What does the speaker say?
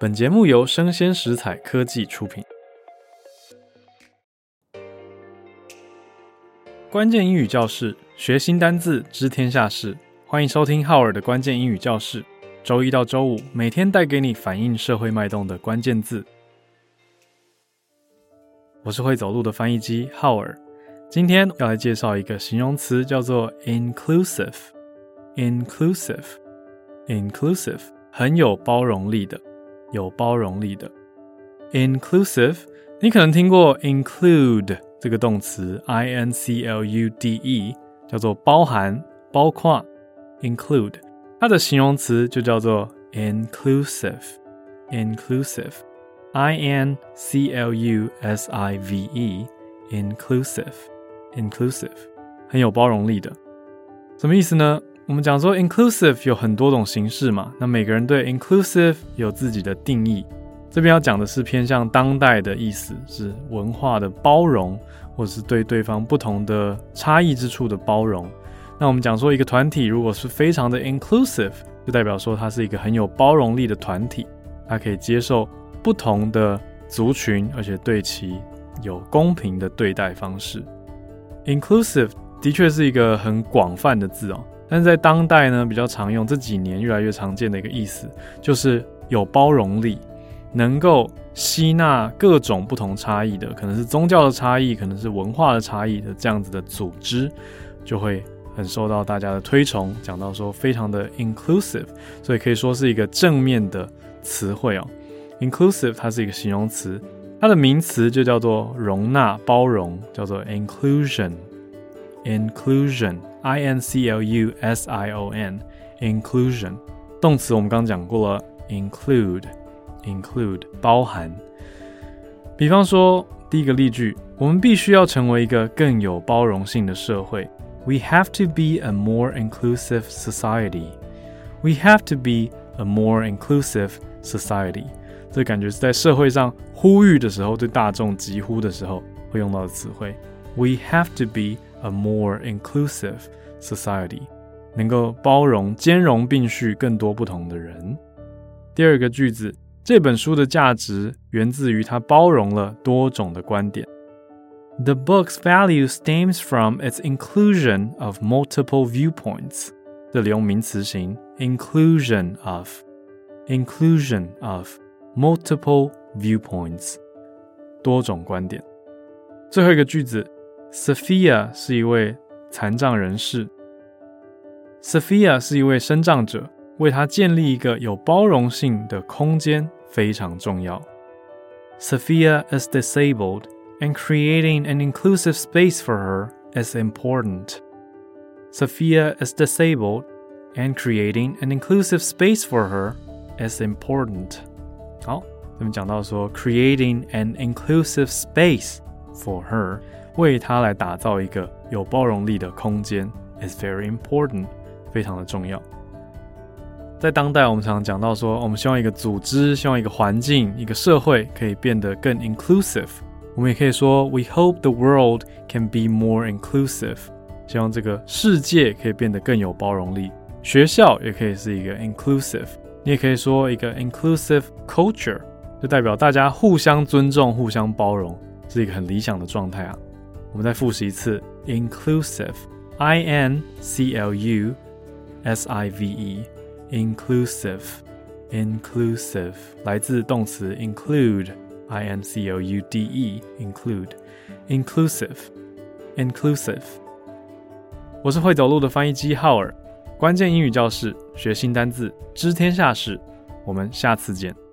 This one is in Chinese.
本节目由生鲜食材科技出品。关键英语教室，学新单字，知天下事。欢迎收听浩尔的关键英语教室。周一到周五，每天带给你反映社会脉动的关键字。我是会走路的翻译机浩尔。今天要来介绍一个形容词，叫做 inclusive。inclusive，inclusive，很有包容力的，有包容力的。inclusive，你可能听过 include 这个动词，I-N-C-L-U-D-E，叫做包含、包括。include，它的形容词就叫做 inclusive，inclusive，I-N-C-L-U-S-I-V-E，inclusive，inclusive，很有包容力的。什么意思呢？我们讲说 inclusive 有很多种形式嘛，那每个人对 inclusive 有自己的定义。这边要讲的是偏向当代的意思，是文化的包容，或者是对对方不同的差异之处的包容。那我们讲说一个团体如果是非常的 inclusive，就代表说它是一个很有包容力的团体，它可以接受不同的族群，而且对其有公平的对待方式。inclusive 的确是一个很广泛的字哦，但是在当代呢，比较常用，这几年越来越常见的一个意思，就是有包容力，能够吸纳各种不同差异的，可能是宗教的差异，可能是文化的差异的这样子的组织，就会。很受到大家的推崇，讲到说非常的 inclusive，所以可以说是一个正面的词汇哦。inclusive 它是一个形容词，它的名词就叫做容纳、包容，叫做 inclusion，inclusion。inclusion，I N C L U S I O N，inclusion。动词我们刚刚讲过了，include，include 包含。比方说第一个例句，我们必须要成为一个更有包容性的社会。We have to be a more inclusive society. We have to be a more inclusive society. 这感觉是在社会上呼吁的时候，对大众疾呼的时候会用到的词汇。We have to be a more inclusive society. 能够包容、兼容并蓄更多不同的人。第二个句子，这本书的价值源自于它包容了多种的观点。The book's value stems from its inclusion of multiple viewpoints. 这里用名词型，inclusion of，inclusion of multiple viewpoints，多种观点。最后一个句子 ，Sophia 是一位残障人士。Sophia 是一位身障者，为她建立一个有包容性的空间非常重要。Sophia is disabled. And creating an inclusive space for her is important. Sophia is disabled, and creating an inclusive space for her is important. 好，咱们讲到说，creating an inclusive space for her， 为她来打造一个有包容力的空间，is very important，非常的重要。在当代，我们常常讲到说，我们希望一个组织，希望一个环境，一个社会可以变得更 inclusive。我们也可以说，We hope the world can be more inclusive。希望这个世界可以变得更有包容力。学校也可以是一个 inclusive。你也可以说一个 inclusive culture，就代表大家互相尊重、互相包容，是一个很理想的状态啊。我们再复习一次，inclusive，I N C L U S I V E，inclusive，inclusive，来自动词 include。I N C L U D E，include, inclusive, inclusive。我是会走路的翻译机浩尔，关键英语教室，学新单字，知天下事。我们下次见。